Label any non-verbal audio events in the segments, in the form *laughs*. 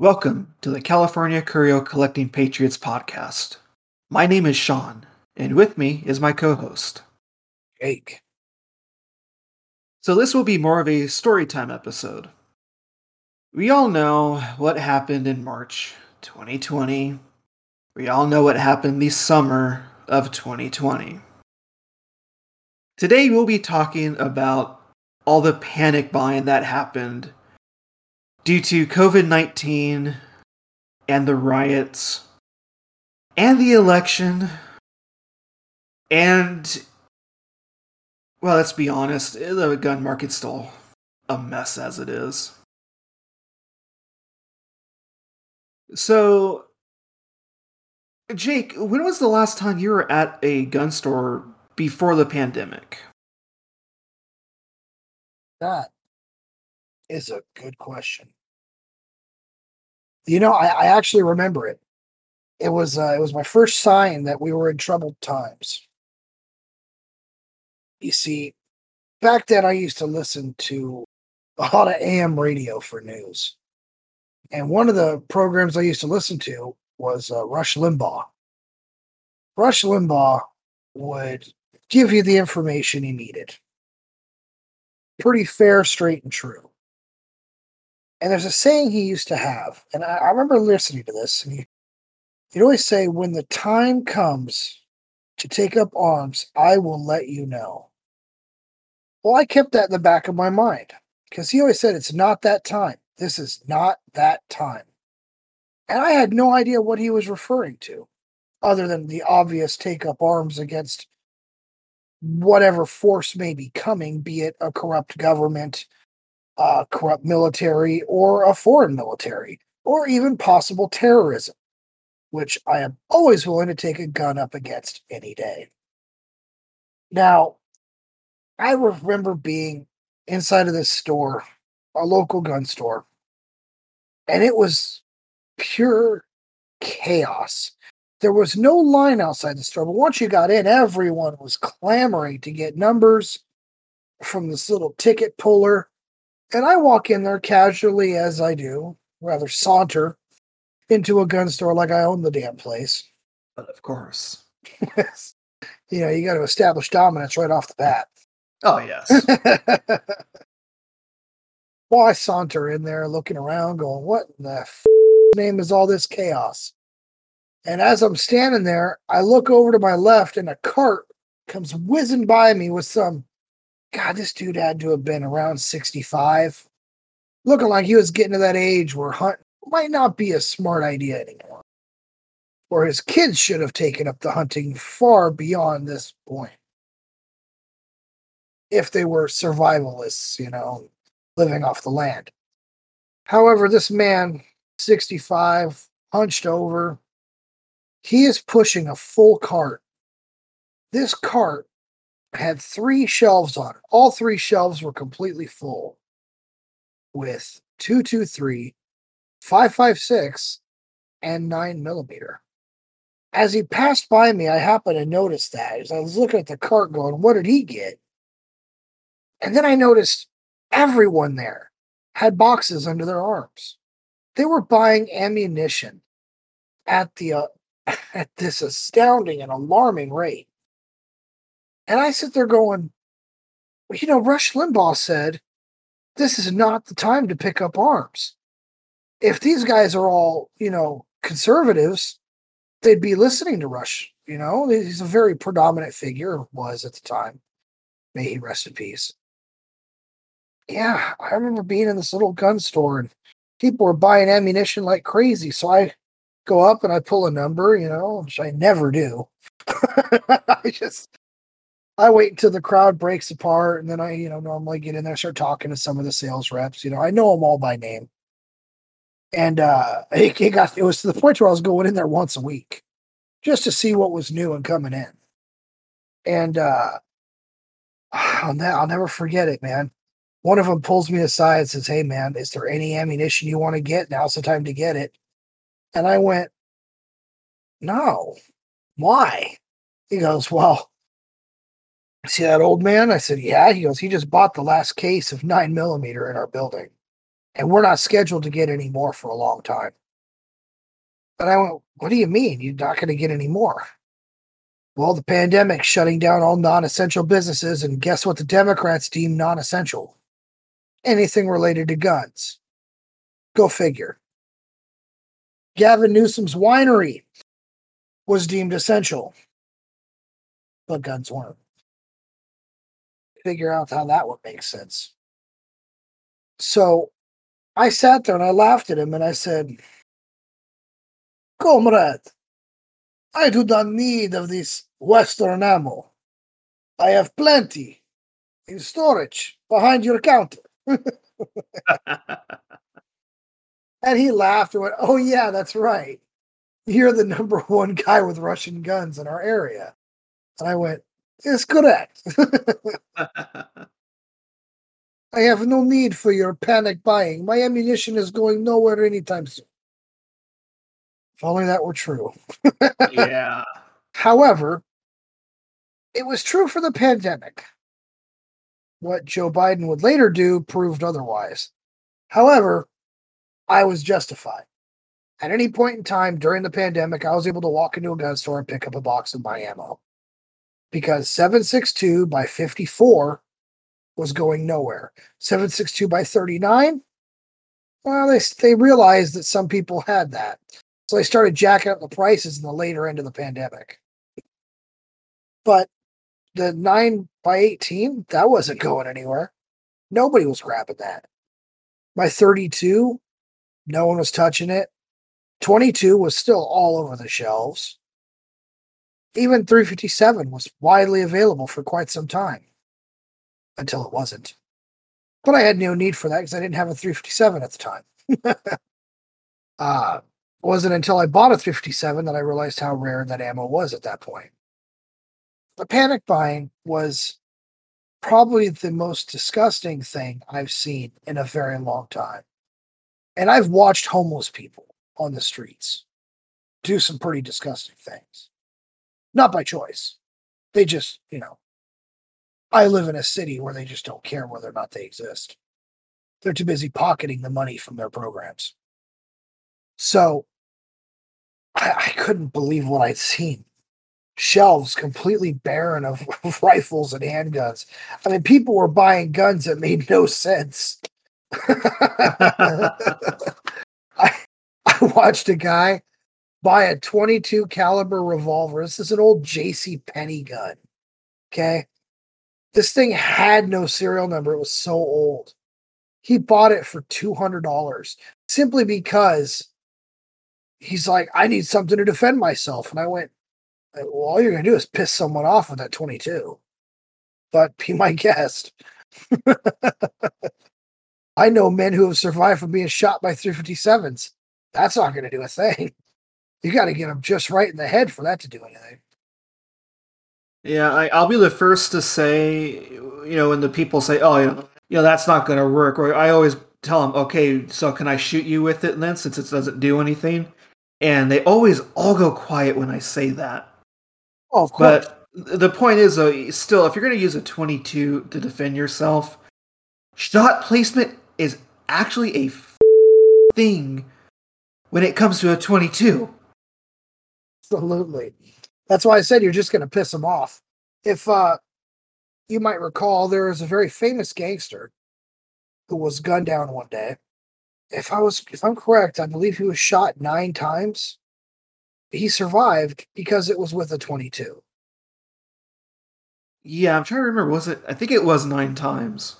Welcome to the California Curio Collecting Patriots podcast. My name is Sean, and with me is my co host. Jake. So, this will be more of a storytime episode. We all know what happened in March 2020. We all know what happened the summer of 2020. Today, we'll be talking about all the panic buying that happened due to COVID 19 and the riots and the election. And, well, let's be honest, the gun market's still a mess as it is. So, Jake, when was the last time you were at a gun store before the pandemic? That is a good question. You know, I, I actually remember it. It was uh, it was my first sign that we were in troubled times. You see, back then I used to listen to a lot of AM radio for news, and one of the programs I used to listen to was uh, Rush Limbaugh. Rush Limbaugh would give you the information he needed. Pretty fair, straight, and true. And there's a saying he used to have, and I, I remember listening to this, and he, he'd always say, When the time comes to take up arms, I will let you know. Well, I kept that in the back of my mind because he always said, It's not that time. This is not that time. And I had no idea what he was referring to, other than the obvious take up arms against whatever force may be coming, be it a corrupt government, a corrupt military, or a foreign military, or even possible terrorism, which I am always willing to take a gun up against any day. Now, I remember being inside of this store, a local gun store, and it was pure chaos. There was no line outside the store, but once you got in, everyone was clamoring to get numbers from this little ticket puller. And I walk in there casually as I do, rather saunter into a gun store like I own the damn place. But of course. *laughs* you know, you got to establish dominance right off the bat. Oh, *laughs* yes. well, I saunter in there looking around, going, what in the f- name is all this chaos? And as I'm standing there, I look over to my left and a cart comes whizzing by me with some. God, this dude had to have been around 65, looking like he was getting to that age where hunting might not be a smart idea anymore. Or his kids should have taken up the hunting far beyond this point. If they were survivalists, you know, living off the land. However, this man, 65, hunched over, he is pushing a full cart. This cart had three shelves on it. All three shelves were completely full with 223, 556, and 9 millimeter. As he passed by me, I happened to notice that as I was looking at the cart going, What did he get? And then I noticed everyone there had boxes under their arms. They were buying ammunition at the uh, *laughs* at this astounding and alarming rate. And I sit there going, you know, Rush Limbaugh said, this is not the time to pick up arms. If these guys are all, you know, conservatives, they'd be listening to Rush. You know, he's a very predominant figure, was at the time. May he rest in peace. Yeah, I remember being in this little gun store and people were buying ammunition like crazy. So I go up and I pull a number, you know, which I never do. *laughs* I just I wait until the crowd breaks apart and then I, you know, normally get in there, start talking to some of the sales reps. You know, I know them all by name. And uh *laughs* it, it got it was to the point where I was going in there once a week just to see what was new and coming in. And uh *sighs* I'll, ne- I'll never forget it, man. One of them pulls me aside and says, Hey man, is there any ammunition you want to get? Now's the time to get it. And I went, No. Why? He goes, Well, see that old man? I said, Yeah. He goes, He just bought the last case of nine millimeter in our building. and we're not scheduled to get any more for a long time. And I went, What do you mean? You're not going to get any more? Well, the pandemic shutting down all non essential businesses, and guess what the Democrats deem non essential? Anything related to guns. Go figure. Gavin Newsom's winery was deemed essential, but guns weren't. Figure out how that would make sense. So I sat there and I laughed at him and I said, Comrade, I do not need of this Western ammo. I have plenty in storage behind your counter. *laughs* and he laughed and went, Oh, yeah, that's right. You're the number one guy with Russian guns in our area. And I went, It's correct. *laughs* *laughs* I have no need for your panic buying. My ammunition is going nowhere anytime soon. If only that were true. *laughs* yeah. However, it was true for the pandemic. What Joe Biden would later do proved otherwise. However, I was justified. At any point in time during the pandemic, I was able to walk into a gun store and pick up a box of my ammo. Because 762 by 54 was going nowhere. 762 by 39, well, they, they realized that some people had that. So they started jacking up the prices in the later end of the pandemic. But the 9 by 18, that wasn't going anywhere. Nobody was grabbing that. My 32, no one was touching it. 22 was still all over the shelves. Even 357 was widely available for quite some time until it wasn't. But I had no need for that because I didn't have a 357 at the time. *laughs* uh, it wasn't until I bought a 357 that I realized how rare that ammo was at that point. The panic buying was probably the most disgusting thing I've seen in a very long time. And I've watched homeless people on the streets do some pretty disgusting things. Not by choice. They just, you know, I live in a city where they just don't care whether or not they exist. They're too busy pocketing the money from their programs. So I, I couldn't believe what I'd seen. Shelves completely barren of *laughs* rifles and handguns. I mean, people were buying guns that made no sense. *laughs* *laughs* I, I watched a guy buy a 22 caliber revolver. This is an old JC Penney gun. Okay. This thing had no serial number. It was so old. He bought it for $200 simply because he's like, I need something to defend myself. And I went, well, all you're going to do is piss someone off with that 22. But be my guest. *laughs* I know men who have survived from being shot by 357s. That's not going to do a thing. You got to get them just right in the head for that to do anything. Yeah, I, will be the first to say, you know, when the people say, "Oh, you know, you know that's not going to work," or I always tell them, "Okay, so can I shoot you with it then, since it doesn't do anything?" And they always all go quiet when I say that. Oh, of course. But the point is, though, still, if you're going to use a 22 to defend yourself, shot placement is actually a f- thing when it comes to a 22. Absolutely. That's why I said you're just going to piss them off. If uh, you might recall, there was a very famous gangster who was gunned down one day. If I was, if I'm correct, I believe he was shot nine times. He survived because it was with a 22. Yeah, I'm trying to remember. Was it? I think it was nine times.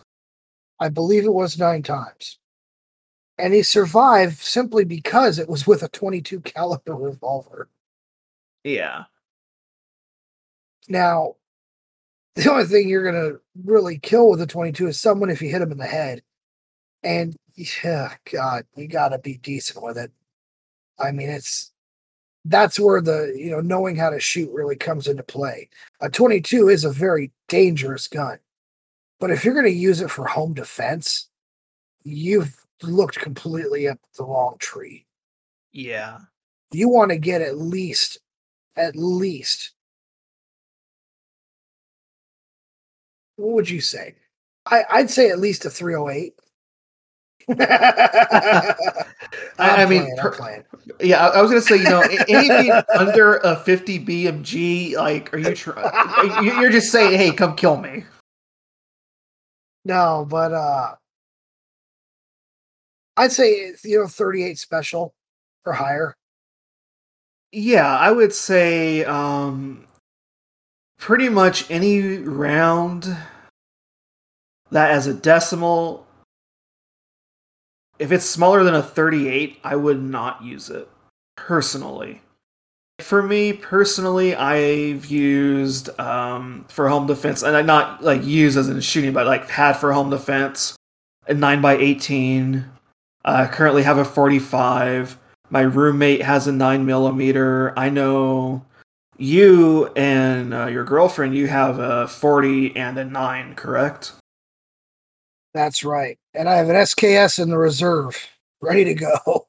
I believe it was nine times. And he survived simply because it was with a 22 caliber revolver. Yeah. Now, the only thing you're going to really kill with a 22 is someone if you hit him in the head. And yeah, God, you got to be decent with it. I mean, it's that's where the you know knowing how to shoot really comes into play. A 22 is a very dangerous gun, but if you're going to use it for home defense, you've looked completely up the wrong tree. Yeah, you want to get at least, at least what would you say? I, I'd say at least a 308. *laughs* I, I mean, playing, per- playing. yeah, I, I was gonna say, you know, *laughs* anything under a 50 BMG, like, are you trying? You're just saying, hey, come kill me. No, but uh I'd say you know 38 special or higher. Yeah, I would say, um, pretty much any round that has a decimal. If it's smaller than a 38, I would not use it personally. For me personally, I've used um, for home defense, and I not like use as in shooting, but like had for home defense a 9x18. I currently have a 45. My roommate has a 9 millimeter. I know you and uh, your girlfriend, you have a 40 and a 9, correct? That's right. And I have an SKS in the reserve ready to go.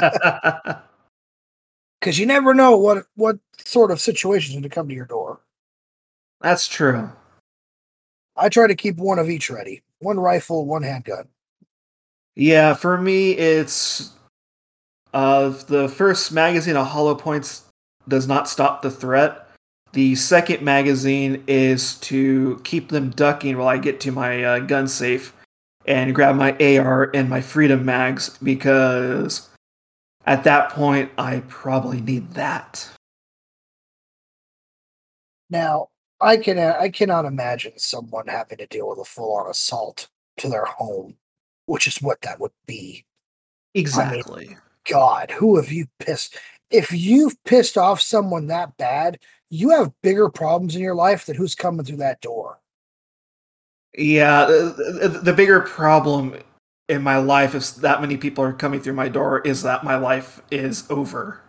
*laughs* Cuz you never know what what sort of situations going to come to your door. That's true. I try to keep one of each ready. One rifle, one handgun. Yeah, for me, it's uh, the first magazine of hollow points does not stop the threat. The second magazine is to keep them ducking while I get to my uh, gun safe and grab my AR and my freedom mags because at that point I probably need that. Now, I can I cannot imagine someone having to deal with a full-on assault to their home, which is what that would be. Exactly. God, who have you pissed? If you've pissed off someone that bad, you have bigger problems in your life than who's coming through that door. Yeah, the, the, the bigger problem in my life if that many people are coming through my door is that my life is over.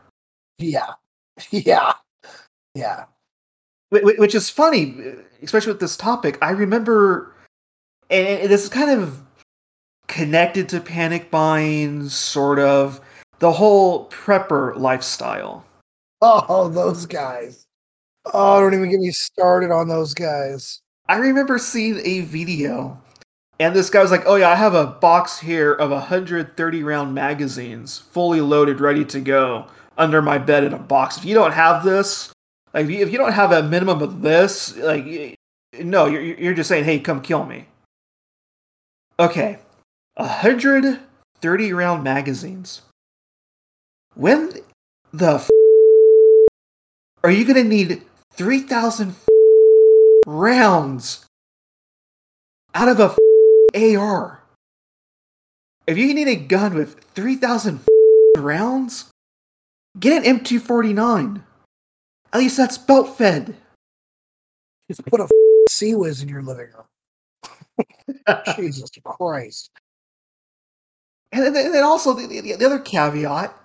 Yeah. *laughs* Yeah. Yeah. Wh- wh- which is funny, especially with this topic. I remember, and this is kind of connected to panic buying, sort of the whole prepper lifestyle. Oh, those guys. Oh, don't even get me started on those guys. I remember seeing a video, and this guy was like, "Oh yeah, I have a box here of 130 round magazines, fully loaded, ready to go, under my bed in a box. If you don't have this, like if you, if you don't have a minimum of this, like no, you're you're just saying, hey, come kill me. Okay, 130 round magazines. When the f- are you gonna need 3,000 rounds out of a f- AR? If you need a gun with 3,000 rounds, get an M249. At least that's belt fed. Just put a Sea Whiz in your living room. *laughs* Jesus Christ. And then, and then also the, the, the other caveat,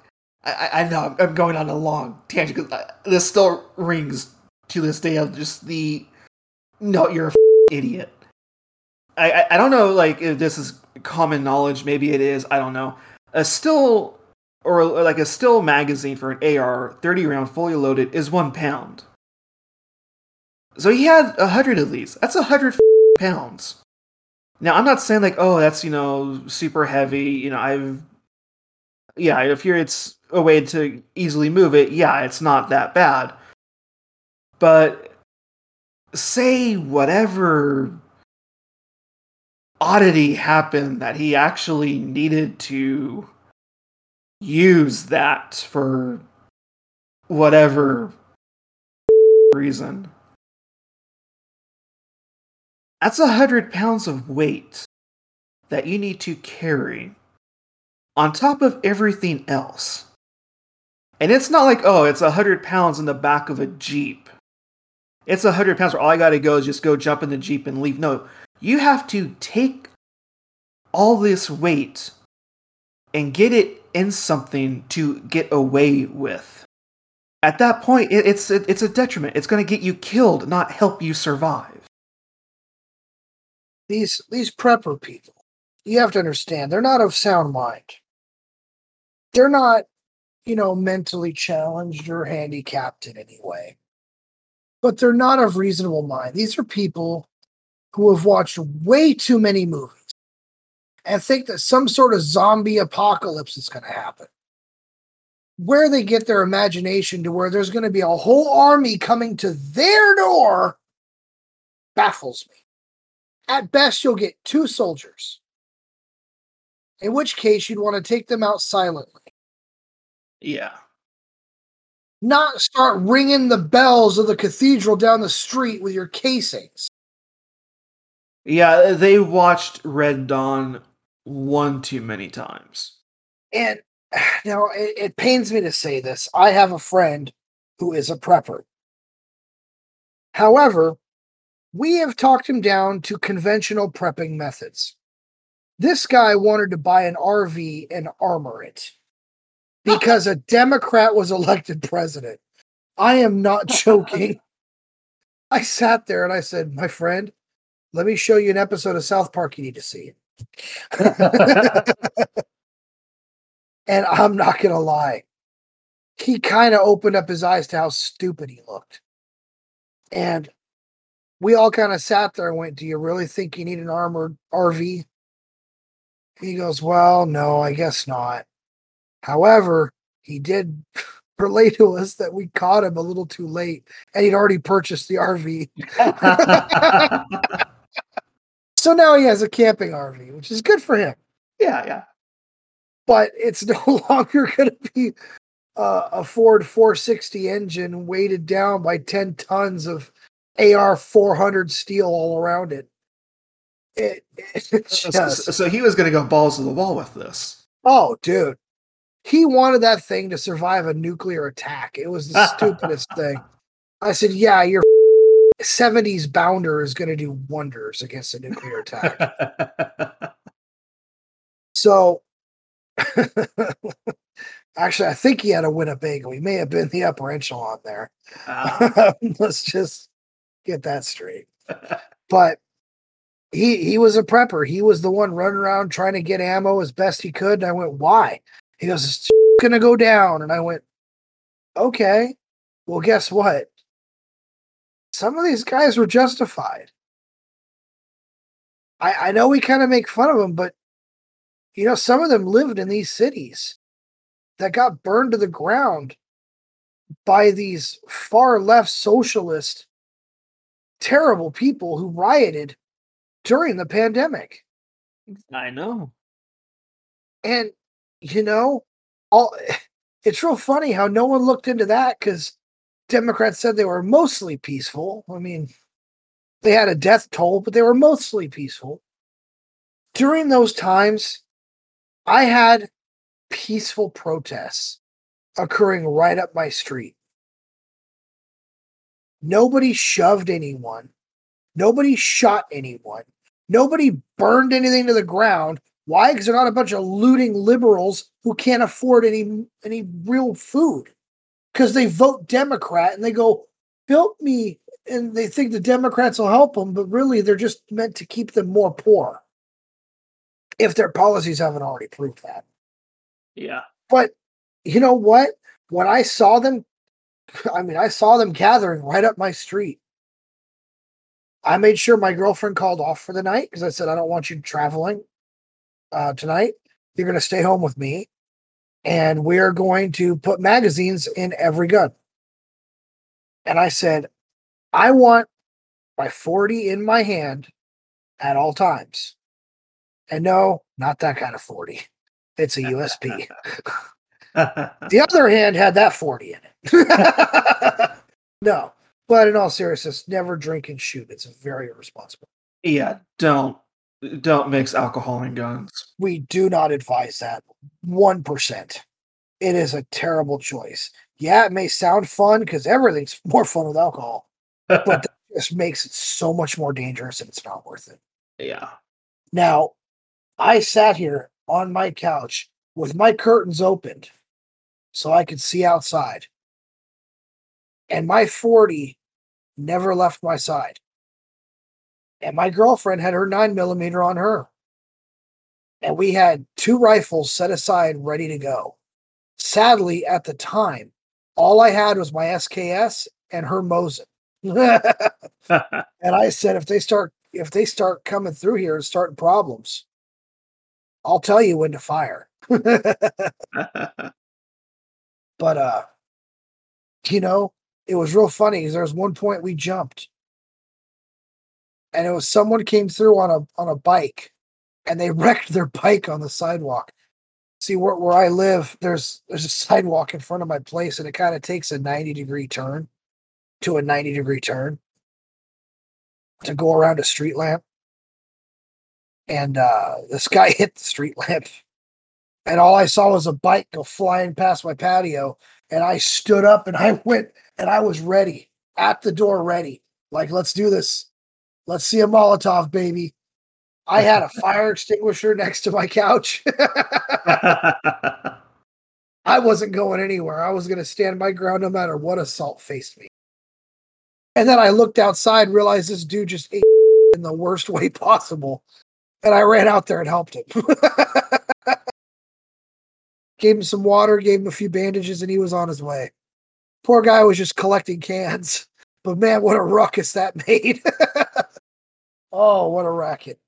I, I- know I'm- going on a long tangent because uh, this still rings to this day of just the no, you're a idiot. I, I I don't know like if this is common knowledge. Maybe it is. I don't know. A still or like a still magazine for an AR 30 round fully loaded is one pound. So he had a hundred of these. That's a hundred pounds. Now I'm not saying like, oh, that's you know super heavy. You know, I've yeah, if you're it's a way to easily move it, yeah, it's not that bad. But say whatever oddity happened that he actually needed to use that for whatever reason. That's a hundred pounds of weight that you need to carry on top of everything else. And it's not like, oh, it's a hundred pounds in the back of a Jeep. It's a hundred pounds where all I gotta go is just go jump in the Jeep and leave. No, you have to take all this weight and get it in something to get away with. At that point, it, it's it's a detriment. It's going to get you killed, not help you survive. These these prepper people, you have to understand, they're not of sound mind. They're not, you know, mentally challenged or handicapped in any way. But they're not of reasonable mind. These are people who have watched way too many movies and think that some sort of zombie apocalypse is going to happen. Where they get their imagination to where there's going to be a whole army coming to their door baffles me. At best, you'll get two soldiers, in which case you'd want to take them out silently. Yeah. Not start ringing the bells of the cathedral down the street with your casings. Yeah, uh, they watched Red Dawn one too many times. And *sighs* now it, it pains me to say this. I have a friend who is a prepper. However, we have talked him down to conventional prepping methods. This guy wanted to buy an RV and armor it because a Democrat was elected president. I am not *laughs* joking. I sat there and I said, My friend, let me show you an episode of South Park you need to see. *laughs* and I'm not going to lie. He kind of opened up his eyes to how stupid he looked. And we all kind of sat there and went, Do you really think you need an armored RV? He goes, Well, no, I guess not. However, he did *laughs* relate to us that we caught him a little too late and he'd already purchased the RV. *laughs* so now he has a camping RV, which is good for him. Yeah, yeah. But it's *laughs* no longer going to be uh, a Ford 460 engine weighted down by 10 tons of AR 400 steel all around it. It, it's *laughs* So, just, so he was going to go balls to the wall with this. oh, dude. He wanted that thing to survive a nuclear attack. It was the *laughs* stupidest thing. I said, yeah, your *laughs* 70s bounder is going to do wonders against a nuclear attack. So, actually, I think he had a Winnebago. He may have been the upper echelon there. Ah. Let's just get that straight. But he he was a prepper. He was the one running around trying to get ammo as best he could. And I went, why? He goes, it's gonna go down. And I went, okay. Well, guess what? Some of these guys were justified. I I know we kind of make fun of them, but you know, some of them lived in these cities that got burned to the ground by these far left socialist terrible people who rioted during the pandemic. I know. And you know, all *laughs* it's real funny how no one looked into that because Democrats said they were mostly peaceful. I mean, they had a death toll, but they were mostly peaceful. During those times, I had peaceful protests occurring right up my street. Nobody shoved anyone. Nobody shot anyone. Nobody burned anything to the ground. Why? Because they're not a bunch of looting liberals who can't afford any any real food. Because they vote Democrat and they go, help me. And they think the Democrats will help them, but really they're just meant to keep them more poor. If their policies haven't already proved that. Yeah. But you know what? When I saw them, *laughs* I mean, I saw them gathering right up my street. I made sure my girlfriend called off for the night because I said, I don't want you traveling uh, tonight. You're going to stay home with me. And we're going to put magazines in every gun. And I said, I want my 40 in my hand at all times. And no, not that kind of 40. It's a USP. *laughs* the other hand had that 40 in it. *laughs* no, but in all seriousness, never drink and shoot. It's very irresponsible. yeah. Don't don't mix alcohol and guns. We do not advise that. 1%. It is a terrible choice. Yeah, it may sound fun because everything's *laughs* more fun with alcohol, but that *laughs* just makes it so much more dangerous and it's not worth it. yeah. Now, I sat here on my couch with my curtains opened so I could see outside. And my 40 never left my side. And my girlfriend had her 9 millimeter on her. And we had two rifles set aside ready to go. Sadly, at the time, all I had was my SKS and her Mosin. *laughs* and I said, if they start if they start coming through here and starting problems, I'll tell you when to fire. *laughs* *laughs* but uh you know, it was real funny because there was one point we jumped. And it was someone came through on a on a bike and they *laughs* wrecked their bike on the sidewalk. See where, where I live, there's there's a sidewalk in front of my place, and it kind of takes a 90 degree turn to a 90 degree turn to go around a street lamp. And uh this *laughs* guy hit the street lamp. And all I saw was a bike go flying past my patio. And I stood up and I *laughs* went and I was ready at the door, ready. Like, let's do this. Let's see a Molotov, baby. I had a fire *laughs* extinguisher next to my couch. *laughs* *laughs* I wasn't going anywhere. I was going to stand my ground no matter what assault faced me. And then I looked outside, realized this dude just ate in the worst way possible. And I ran out there and helped him. gave him some water, gave him a few bandages, and he was on his way. Poor guy was just collecting cans. But man, what a ruckus that *laughs* made. oh, what a racket.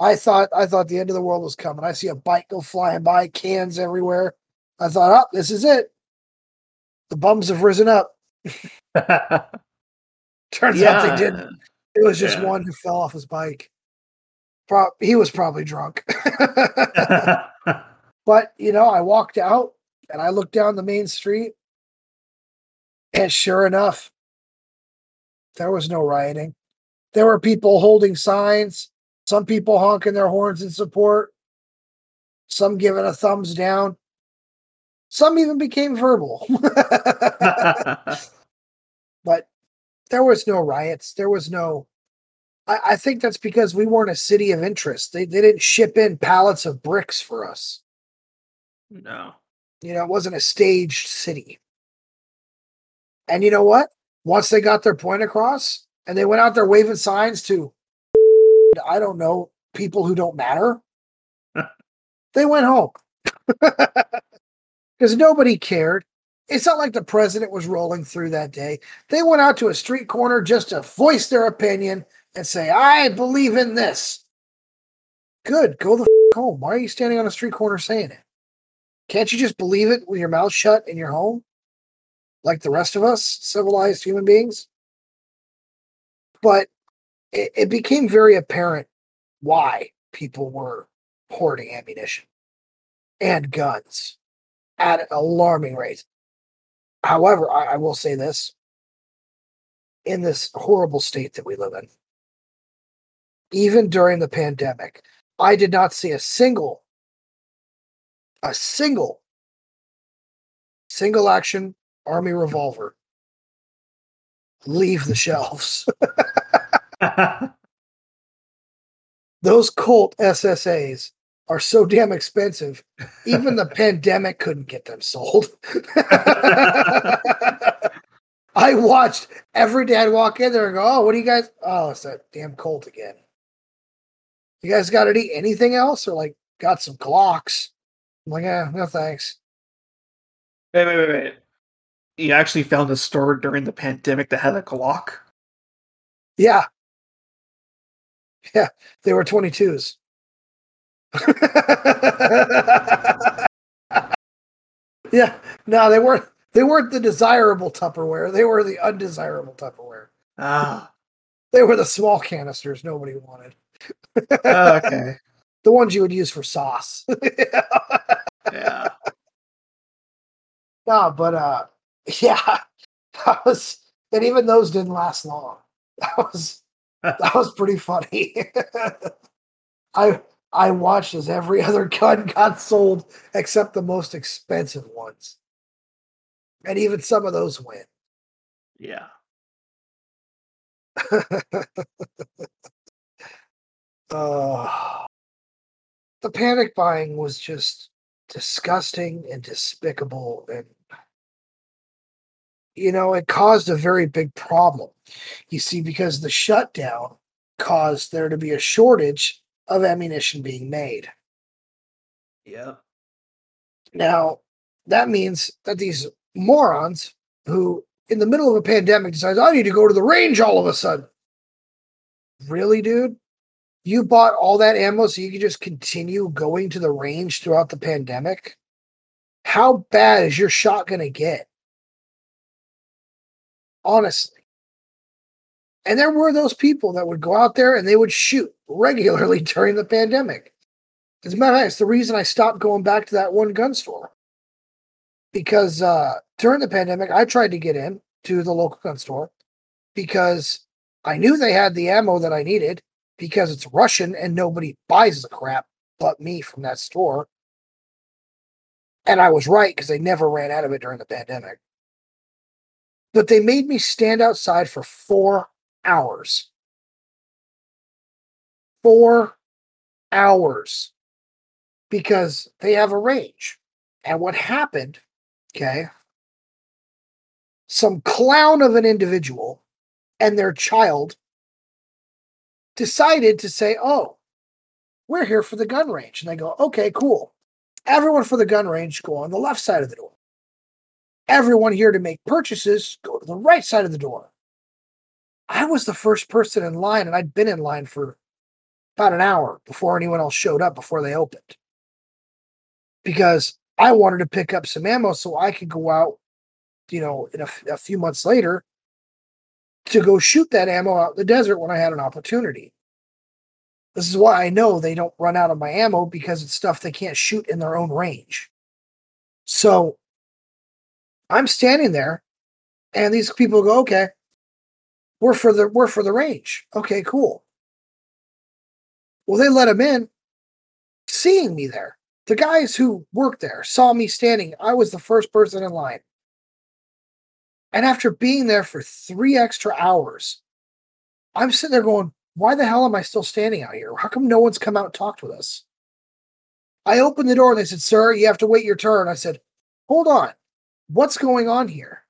I thought I thought the end of the world was coming. I see a bike go flying by, cans everywhere. I thought, oh, this is it. The bums have risen up. *laughs* Turns out they didn't. It was just Yeah. one who fell off his bike. Pro- he was probably drunk. *laughs* but you know, I walked out and I looked down the main street, and sure enough, there was no rioting. There were people holding signs, some people honking their horns in support, some giving a thumbs down, some even became verbal. *laughs* but there was no riots. There was no. I, I think that's because we weren't a city of interest. They they didn't ship in pallets of bricks for us. no. You know, it wasn't a staged city. And you know what? Once they got their point across and they went out there waving signs to, *laughs* I don't know, people who don't matter, *laughs* they went home. *laughs* Because nobody cared. It's not like the president was rolling through that day. They went out to a street corner just to voice their opinion and say, I believe in this. Good. Go the f- home. Why are you standing on a street corner saying it? Can't you just believe it with your mouth shut in your home? Like the rest of us, civilized human beings? But it, it became very apparent why people were hoarding ammunition and guns at alarming rates. However, I, I will say this in this horrible state that we live in, even during the pandemic, I did not see a single, a single, single action army revolver leave the shelves. *laughs* Those Colt SAAs are so damn expensive. Even the *laughs* pandemic couldn't get them sold. *laughs* I watched every dad walk in there and go, "Oh, what do you guys? Oh, it's that damn Colt again. You guys got any anything else, or like got some Glocks?" I'm like, "Yeah, no thanks." wait, wait, wait, wait. You actually found a store during the pandemic that had a Glock? Yeah, yeah, they were 22s. *laughs* yeah, no, they weren't. They weren't the desirable Tupperware. They were the undesirable Tupperware. Ah, They were the small canisters nobody wanted. oh, okay. *laughs* The ones you would use for sauce. *laughs* Yeah. no, but uh *laughs* yeah. That was and even those didn't last long. That was *laughs* that was pretty funny. *laughs* I I watched as every other gun got sold except the most expensive ones. And even some of those went. Yeah. Uh, the panic buying was just disgusting and despicable and you know it caused a very big problem you see because the shutdown caused there to be a shortage of ammunition being made Yeah. now that means that these morons who in the middle of a pandemic decides i need to go to the range all of a sudden really dude you bought all that ammo so you could just continue going to the range throughout the pandemic? How bad is your shot going to get? Honestly. And there were those people that would go out there and they would shoot regularly *laughs* during the pandemic. As a matter of fact, it's the reason I stopped going back to that one gun store. Because uh, during the pandemic, I tried to get in to the local gun store because I knew they had the ammo that I needed because it's Russian and nobody buys the crap but me from that store. And I was right because they never ran out of it during the pandemic. But they made me stand outside for four hours. Four hours because they have a range. And what happened, okay, some clown of an individual and their child decided to say, oh, we're here for the gun range. And they go, okay, cool. Everyone for the gun range go on the left side of the door. Everyone here to make purchases go to the right side of the door. I was the first person in line, and I'd been in line for about an hour before anyone else showed up before they opened. Because I wanted to pick up some ammo so I could go out, you know, in a, few months later to go shoot that ammo out in the desert when I had an opportunity. This is why I know they don't run out of my ammo because it's stuff they can't shoot in their own range. So I'm standing there and these people go, okay, we're for the we're for the range. Okay, cool. Well, they let him in, seeing me there. The guys who worked there saw me standing. I was the first person in line. And after being there for three extra hours, I'm sitting there going, why the hell am I still standing out here? How come no one's come out and talked with us? I opened the door and they said, Sir, you have to wait your turn. I said, Hold on. What's going on here?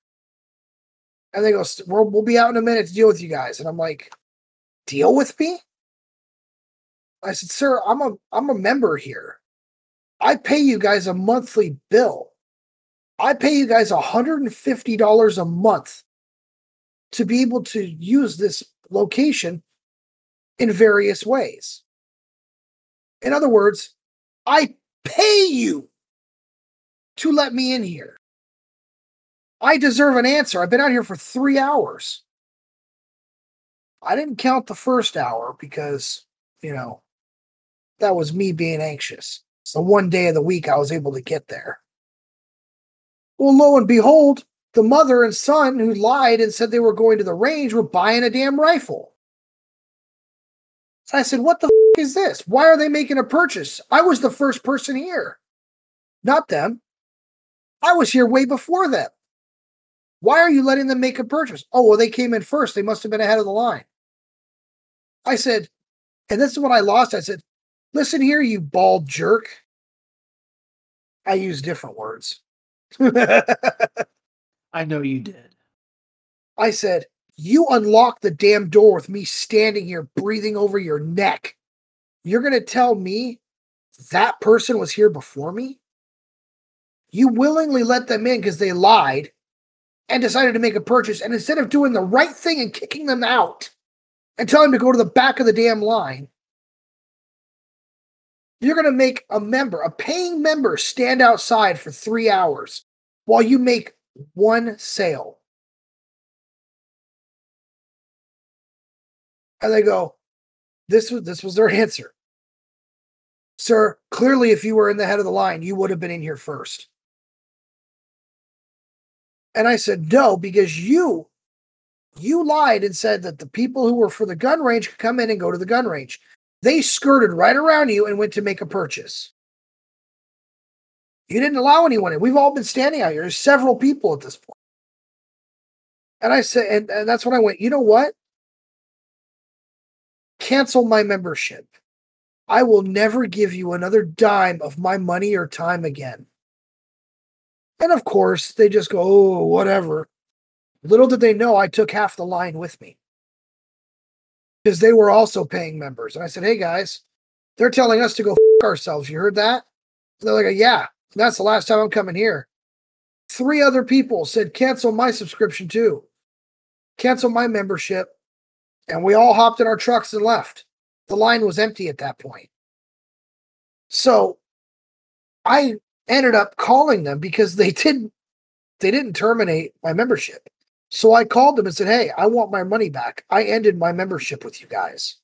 And they go, we'll, we'll be out in a minute to deal with you guys. And I'm like, Deal with me? I said, Sir, I'm a I'm a member here. I pay you guys a monthly bill. I pay you guys $150 a month to be able to use this location in various ways. In other words, I pay you to let me in here. I deserve an answer. I've been out here for three hours. I didn't count the first hour because, you know, that was me being anxious. So one day of the week I was able to get there. Well, lo and behold, the mother and son who lied and said they were going to the range were buying a damn rifle. So I said, What the f- is this? Why are they making a purchase? I was the first person here, not them. I was here way before them. Why are you letting them make a purchase? Oh, well, they came in first. They must have been ahead of the line. I said, and this is what I lost. I said, Listen here, you bald jerk. I use different words. *laughs* I know you did. I said, You unlocked the damn door with me standing here breathing over your neck. You're going to tell me that person was here before me? You willingly let them in because they lied and decided to make a purchase. And instead of doing the right thing and kicking them out and telling them to go to the back of the damn line, you're going to make a member, a paying member, stand outside for three hours while you make one sale. And they go, this was this was their answer. Sir, clearly if you were in the head of the line, you would have been in here first. And I said, no, because you you lied and said that the people who were for the gun range could come in and go to the gun range. They skirted right around you and went to make a purchase. You didn't allow anyone in. We've all been standing out here. There's several people at this point. And I said, and, and that's when I went, you know what? Cancel my membership. I will never give you another dime of my money or time again. And of course, they just go, oh, whatever. Little did they know I took half the line with me because they were also paying members. And I said, hey guys, they're telling us to go ourselves. You heard that? And they're like, yeah, that's the last time I'm coming here. Three other people said, cancel my subscription too, cancel my membership. And we all hopped in our trucks and left. The line was empty at that point. So I ended up calling them because they didn't they didn't terminate my membership. So I called them and said, "Hey, I want my money back. I ended my membership with you guys."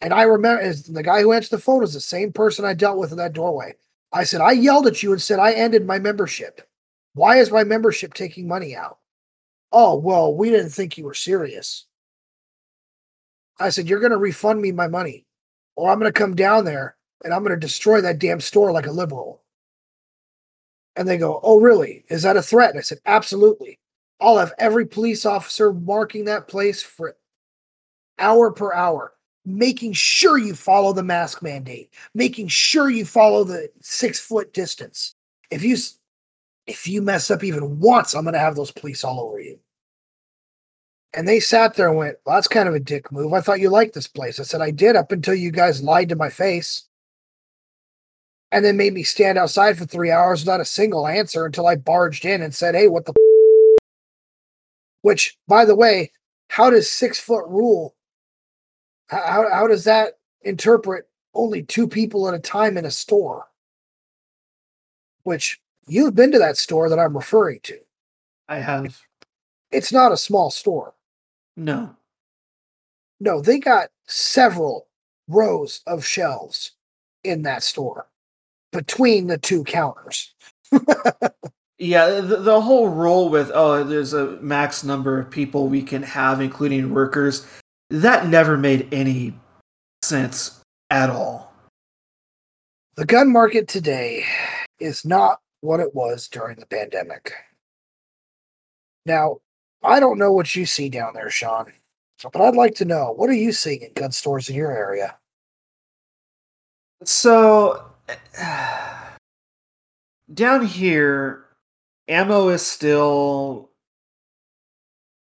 And I remember the guy who answered the phone was the same person I dealt with in that doorway. I said, "I yelled at you and said I ended my membership. Why is my membership taking money out?" Oh, well, we didn't think you were serious. I said, You're going to refund me my money, or I'm going to come down there and I'm going to destroy that damn store like a liberal. And they go, Oh, really? Is that a threat? And I said, Absolutely. I'll have every police officer marking that place for hour per hour, making sure you follow the mask mandate, making sure you follow the six foot distance. If you if you mess up even once, I'm going to have those police all over you. And they sat there and went, well, that's kind of a dick move. I thought you liked this place. I said, I did up until you guys lied to my face. And then made me stand outside for three hours without a single answer until I barged in and said, hey, what the f-? Which, by the way, how does six foot rule? How, how does that interpret only two people at a time in a store? Which you've been to that store that I'm referring to. I have. It's not a small store. No. No, they got several rows of shelves in that store between the two counters. yeah, the, the whole rule with, oh, there's a max number of people we can have, including workers, that never made any sense at all. The gun market today is not what it was during the pandemic. Now, I don't know what you see down there, Sean, but I'd like to know what are you seeing in gun stores in your area? So, *sighs* down here, ammo is still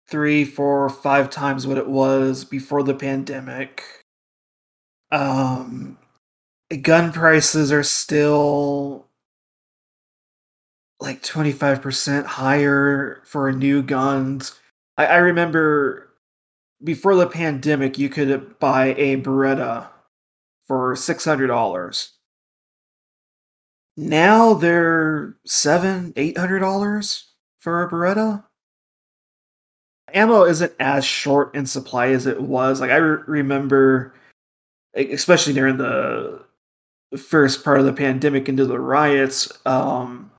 three, four, five times what it was before the pandemic. Um, gun prices are still like 25% higher for new guns. I, I remember before the pandemic, you could buy a Beretta for $600. Now they're seven, eight hundred dollars for a Beretta. Ammo isn't as short in supply as it was. Like I re- remember, especially during the first part of the pandemic into the riots, um,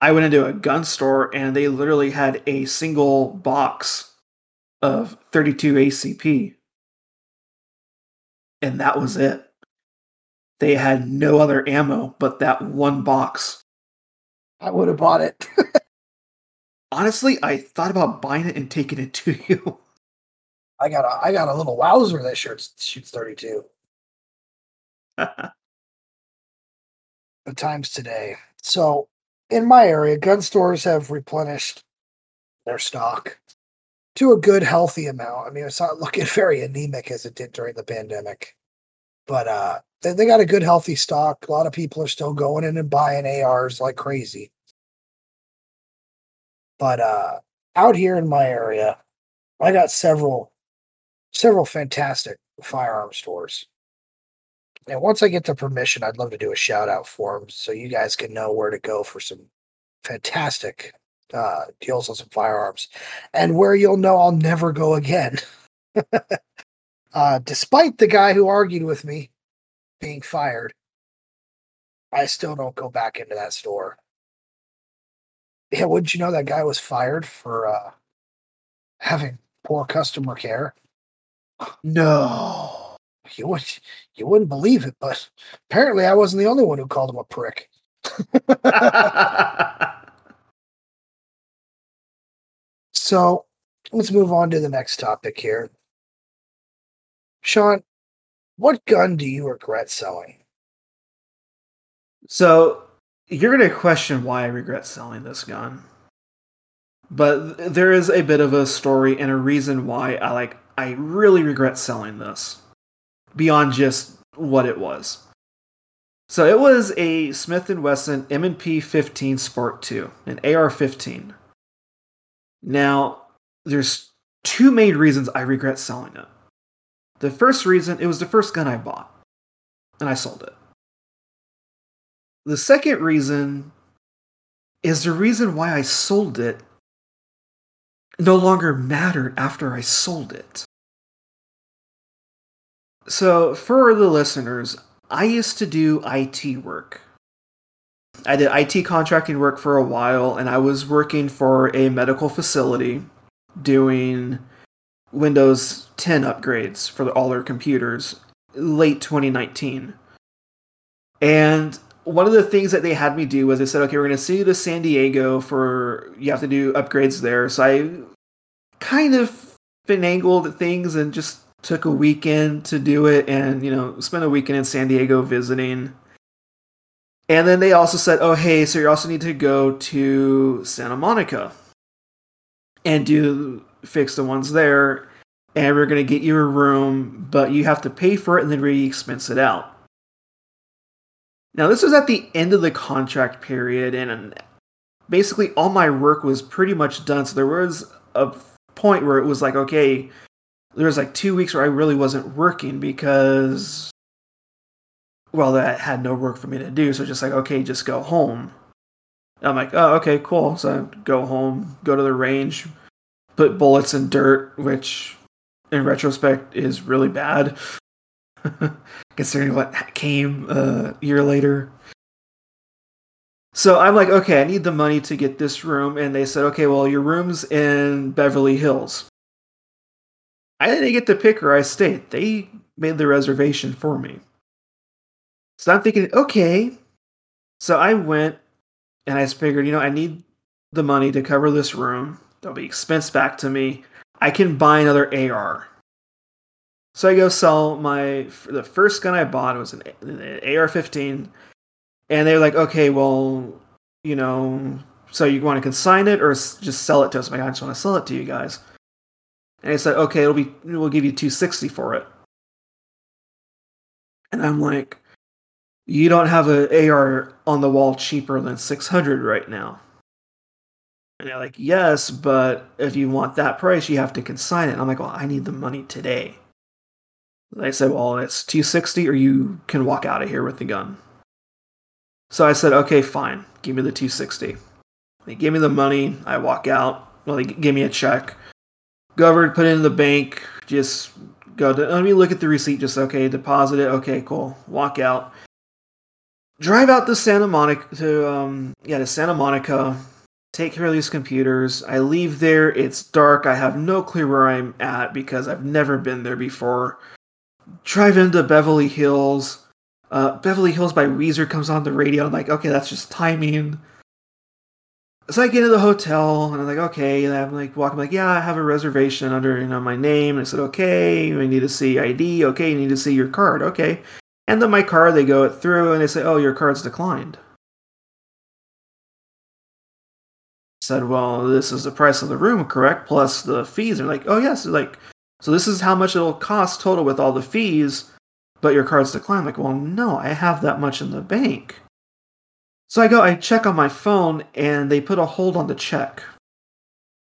I went into a gun store and they literally had a single box of 32 ACP. And that was it. They had no other ammo but that one box. I would have bought it. *laughs* Honestly, I thought about buying it and taking it to you. *laughs* I got a I got a little Wowzer that shoots shoots 32. *laughs* the times today. So in my area, gun stores have replenished their stock to a good, healthy amount. I mean, it's not looking very anemic as it did during the pandemic, but uh, they, they got a good, healthy stock. A lot of people are still going in and buying ARs like crazy. But uh, out here in my area, I got several, several fantastic firearm stores. And once I get the permission, I'd love to do a shout out for them so you guys can know where to go for some fantastic uh, deals on some firearms and where you'll know I'll never go again. *laughs* uh, despite the guy who argued with me being fired, I still don't go back into that store. Yeah, wouldn't you know that guy was fired for uh, having poor customer care? No you would you wouldn't believe it, but apparently I wasn't the only one who called him a prick. *laughs* so let's move on to the next topic here. Sean, what gun do you regret selling? So you're going to question why I regret selling this gun. But there is a bit of a story and a reason why I like I really regret selling this beyond just what it was. So it was a Smith & Wesson M&P 15 Sport 2, an AR-15. Now, there's two main reasons I regret selling it. The first reason, it was the first gun I bought, and I sold it. The second reason is the reason why I sold it no longer mattered after I sold it. So, for the listeners, I used to do IT work. I did IT contracting work for a while, and I was working for a medical facility doing Windows 10 upgrades for all their computers late 2019. And one of the things that they had me do was they said, okay, we're going to send you to San Diego for, you have to do upgrades there. So I kind of finagled things and just took a weekend to do it and, you know, spent a weekend in San Diego visiting. And then they also said, oh, hey, so you also need to go to Santa Monica and do fix the ones there. And we're going to get you a room, but you have to pay for it and then re expense it out. Now, this was at the end of the contract period, and um, basically all my work was pretty much done. So there was a point where it was like, okay, there was like two weeks where I really wasn't working because, well, that had no work for me to do. So just like, okay, just go home. I'm like, oh, okay, cool. So I go home, go to the range, put bullets in dirt, which in retrospect is really bad, *laughs* considering what came uh, a year later. So I'm like, okay, I need the money to get this room. And they said, okay, well, your room's in Beverly Hills. I didn't get to pick where I stayed. They made the reservation for me. So I'm thinking, okay. So I went and I figured, you know, I need the money to cover this room. There'll be expense back to me. I can buy another AR. So I go sell my the first gun I bought was an, an AR-15, and they're like, okay, well, you know, so you want to consign it or just sell it to us? I'm like, I just want to sell it to you guys. And they said, okay, it'll be we'll give you 260 for it. And I'm like, you don't have an AR on the wall cheaper than 600 right now. And they're like, yes, but if you want that price, you have to consign it. And I'm like, well, I need the money today. They said, well, it's 260 or you can walk out of here with the gun. So I said, okay, fine. Give me the 260. They give me the money. I walk out. Well, they give me a check. Go over, put it in the bank. Just go to, let me look at the receipt. Just, okay, deposit it. Okay, cool. Walk out. Drive out to Santa Monica, to, um, yeah, to Santa Monica. Take care of these computers. I leave there. It's dark. I have no clue where I'm at because I've never been there before. Drive into Beverly Hills uh, Beverly Hills by Weezer comes on the radio. I'm like, okay, that's just timing. So I get into the hotel and I'm like, okay, and I'm like walking, like, yeah, I have a reservation under you know my name. And I said, okay, we need to see ID. Okay, you need to see your card. Okay, and then my card, they go it through and they say, oh, your card's declined. Said, well, this is the price of the room, correct? Plus the fees. They're like, oh yes, like, so this is how much it'll cost total with all the fees but your card's declined. Like, well, no, I have that much in the bank. So I go, I check on my phone, and they put a hold on the check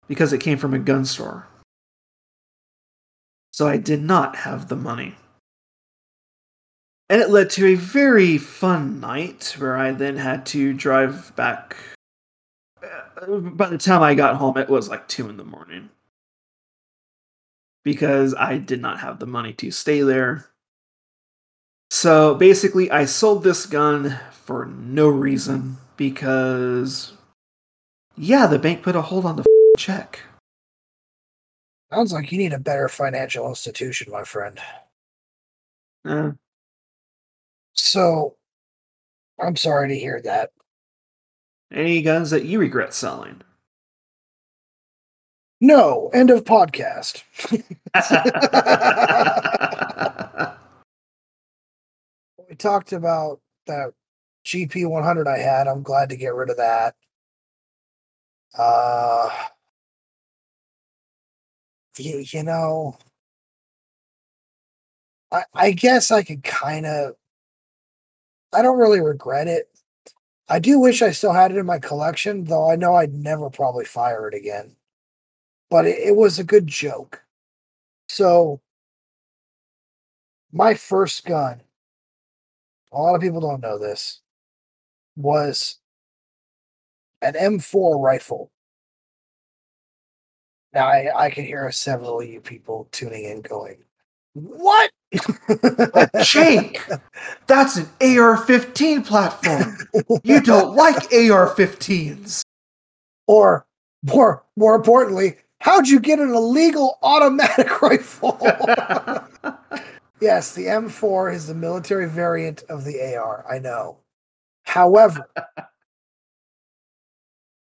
because it came from a gun store. So I did not have the money. And it led to a very fun night where I then had to drive back. By the time I got home, it was like 2 in the morning. Because I did not have the money to stay there so basically, I sold this gun for no reason because, yeah, the bank put a hold on the check. Sounds like you need a better financial institution, my friend. Uh, so, I'm sorry to hear that. Any guns that you regret selling? No. End of podcast. *laughs* we talked about that GP 100 I had. I'm glad to get rid of that. Uh, you, you know, I, I guess I could kind of. I don't really regret it. I do wish I still had it in my collection, though I know I'd never probably fire it again. But it, it was a good joke. So my first gun, a lot of people don't know this, was an M4 rifle. Now I, I can hear several of you people tuning in going, What? Jake, that's an AR 15 platform. You don't like AR 15s. or more more importantly, how'd you get an illegal automatic *laughs* rifle? *laughs* yes, the M4 is the military variant of the AR. I know. However,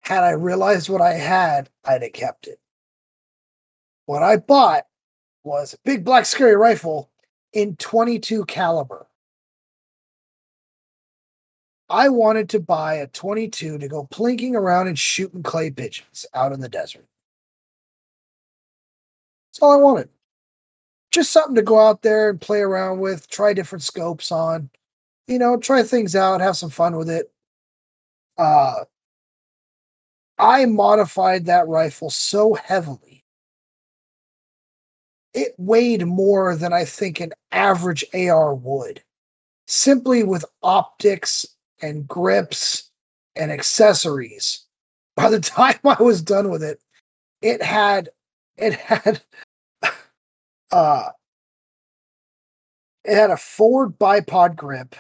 had I realized what I had, I'd have kept it. What I bought was a big black scary rifle in 22 caliber. I wanted to buy a 22 to go plinking around and shooting clay pigeons out in the desert. That's all I wanted. Just something to go out there and play around with, try different scopes on, you know, try things out, have some fun with it. Uh, I modified that rifle so heavily. It weighed more than I think an average AR would, simply with optics and grips and accessories. By the *laughs* time I was done with it, it had it had *laughs* uh it had a forward bipod grip.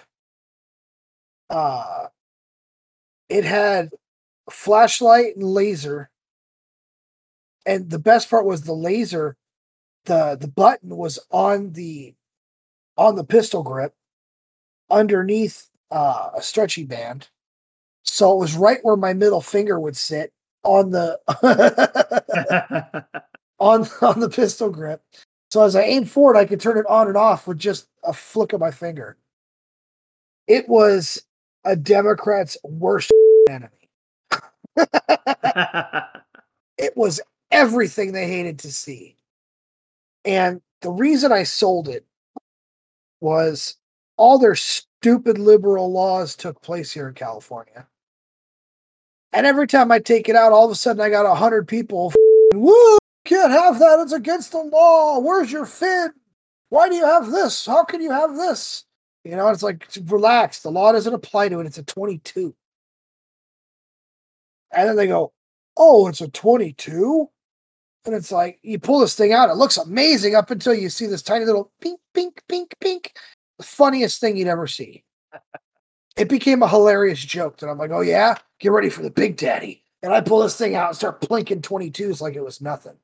Uh it had flashlight and laser. And the best part was the laser, the the button was on the on the pistol grip underneath uh, a stretchy band. So it was right where my middle finger would sit on the *laughs* *laughs* on on the pistol grip. So as I aimed forward, I could turn it on and off with just a flick of my finger. It was a Democrat's worst *laughs* enemy. it was everything they hated to see. And the reason I sold it was all their stupid liberal laws took place here in California. And every time I take it out, all of a sudden I got a hundred people. Woo! Can't have that. It's against the law. Where's your fin? Why do you have this? How can you have this? You know, it's like relax. The law doesn't apply to it. It's a 22. And then they go, "Oh, it's a 22." And it's like you pull this thing out. It looks amazing up until you see this tiny little pink, pink, pink, pink. The funniest thing you'd ever see. it became a hilarious joke that I'm like, "Oh yeah, get ready for the big daddy." And I pull this thing out and start plinking 22s like it was nothing.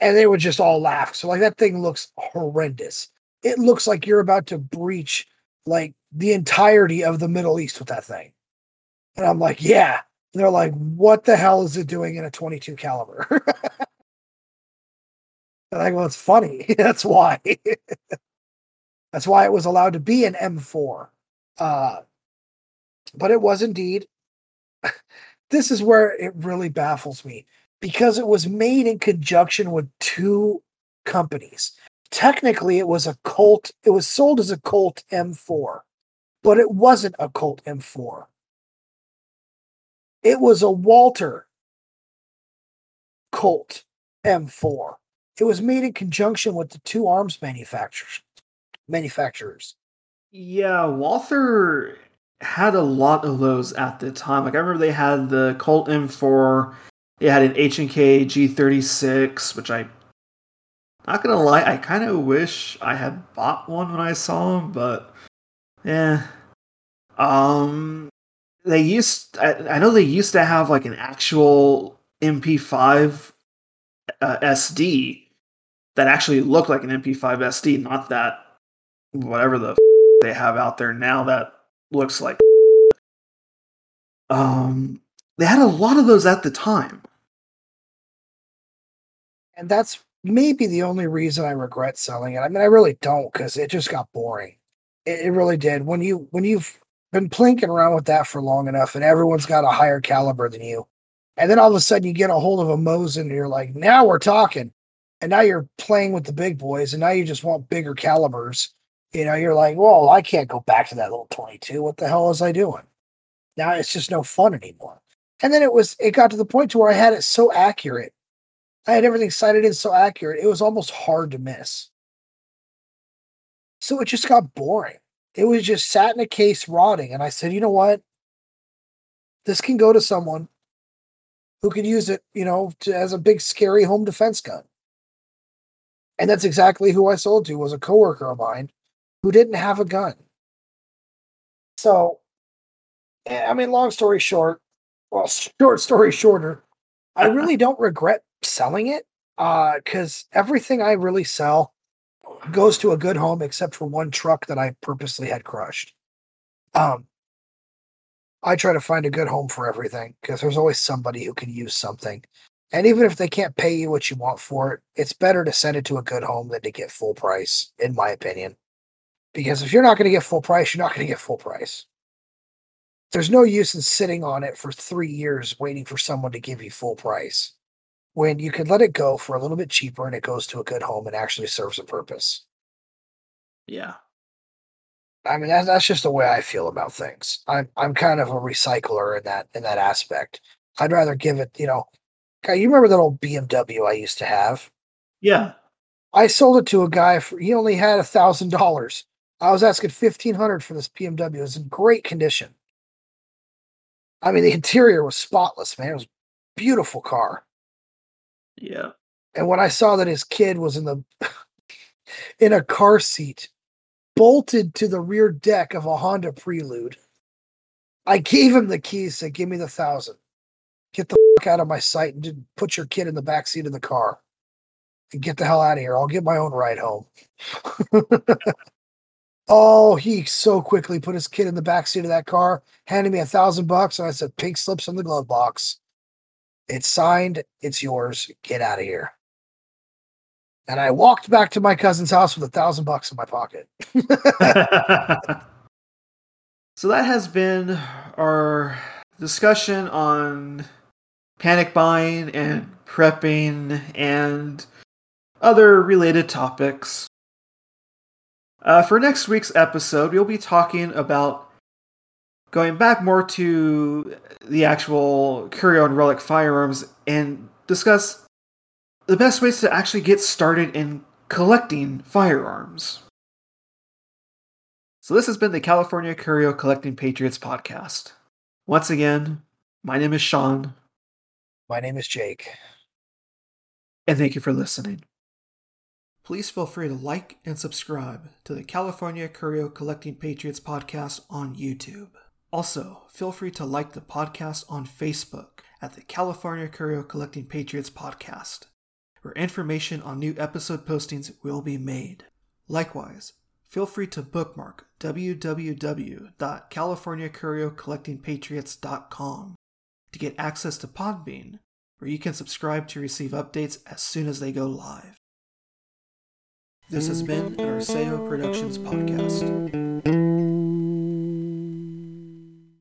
And they would just all laugh. So like that thing looks horrendous. It looks like you're about to breach like the entirety of the Middle East with that thing. And I'm like, yeah. They're like, what the hell is it doing in a 22 caliber? and I go, it's funny. *laughs* That's why. *laughs* That's why it was allowed to be an M4. Uh, but it was indeed. *laughs* this is where it really baffles me because it was made in conjunction with two companies. Technically, it was a Colt, it was sold as a Colt M4, but it wasn't a Colt M4. It was a Walther Colt M4. It was made in conjunction with the two arms manufacturers. Manufacturers. Yeah, Walther had a lot of those at the time. Like I remember they had the Colt M4, they had an H&K G36, which I not gonna lie, I kind of wish I had bought one when I saw them, but yeah. Um, they used I, I know they used to have like an actual MP5 uh, SD that actually looked like an MP5 SD, not that whatever the f- they have out there now that looks like. Um, they had a lot of those at the time. And that's maybe the only reason I regret selling it. I mean, I really don't because it just got boring. It, it really did. When you when you've been plinking around with that for long enough, and everyone's got a higher caliber than you, and then all of a sudden you get a hold of a Mosin, and you're like, now we're talking, and now you're playing with the big boys, and now you just want bigger calibers. You know, you're like, well, I can't go back to that little 22. What the hell was I doing? Now it's just no fun anymore. And then it was, it got to the point to where I had it so accurate I had everything sighted in so accurate, it was almost hard to miss. So it just got boring. It was just sat in a case rotting. And I said, you know what? This can go to someone who could use it, you know, to, as a big scary home defense gun. And that's exactly who I sold to was a coworker of mine who didn't have a gun. So, eh, I mean, long story short, well, *laughs* short story shorter, I *laughs* really don't regret selling it because uh, everything I really sell goes to a good home except for one truck that I purposely had crushed. Um, I try to find a good home for everything because there's always somebody who can use something. And even if they can't pay you what you want for it, it's better to send it to a good home than to get full price, in my opinion. Because if you're not going to get full price, you're not going to get full price. There's no use in sitting on it for three years waiting for someone to give you full price when you could let it go for a little bit cheaper and it goes to a good home and actually serves a purpose. Yeah. I mean that's that's just the way I feel about things. I'm I'm kind of a recycler in that in that aspect. I'd rather give it, you know. guy, You remember that old BMW I used to have? Yeah. I sold it to a guy for he only had a thousand dollars. I was asking fifteen hundred for this BMW. It was in great condition. I mean, the interior was spotless, man. It was beautiful car. Yeah. And when I saw that his kid was in the *laughs* in a car seat bolted to the rear deck of a Honda Prelude. I gave him the keys, said, Give me the thousand. Get the fuck out of my sight and put your kid in the back seat of the car. And get the hell out of here. I'll get my own ride home. *laughs* oh, he so quickly put his kid in the back seat of that car, handed me a thousand bucks, and I said, Pink slips in the glove box. It's signed, it's yours. Get out of here. And I walked back to my cousin's house with a thousand bucks in my pocket. *laughs* so that has been our discussion on panic buying and prepping and other related topics. Uh, for next week's episode, we'll be talking about going back more to the actual curio and relic firearms and discuss the best ways to actually get started in collecting firearms. So, this has been the California Curio Collecting Patriots podcast. Once again, my name is Sean. My name is Jake. And thank you for listening. Please feel free to like and subscribe to the California Curio Collecting Patriots podcast on YouTube. Also, feel free to like the podcast on Facebook at the California Curio Collecting Patriots podcast where information on new episode postings will be made. Likewise, feel free to bookmark www.californiacuriocollectingpatriots.com to get access to Podbean, where you can subscribe to receive updates as soon as they go live. This has been an Arceo Productions podcast.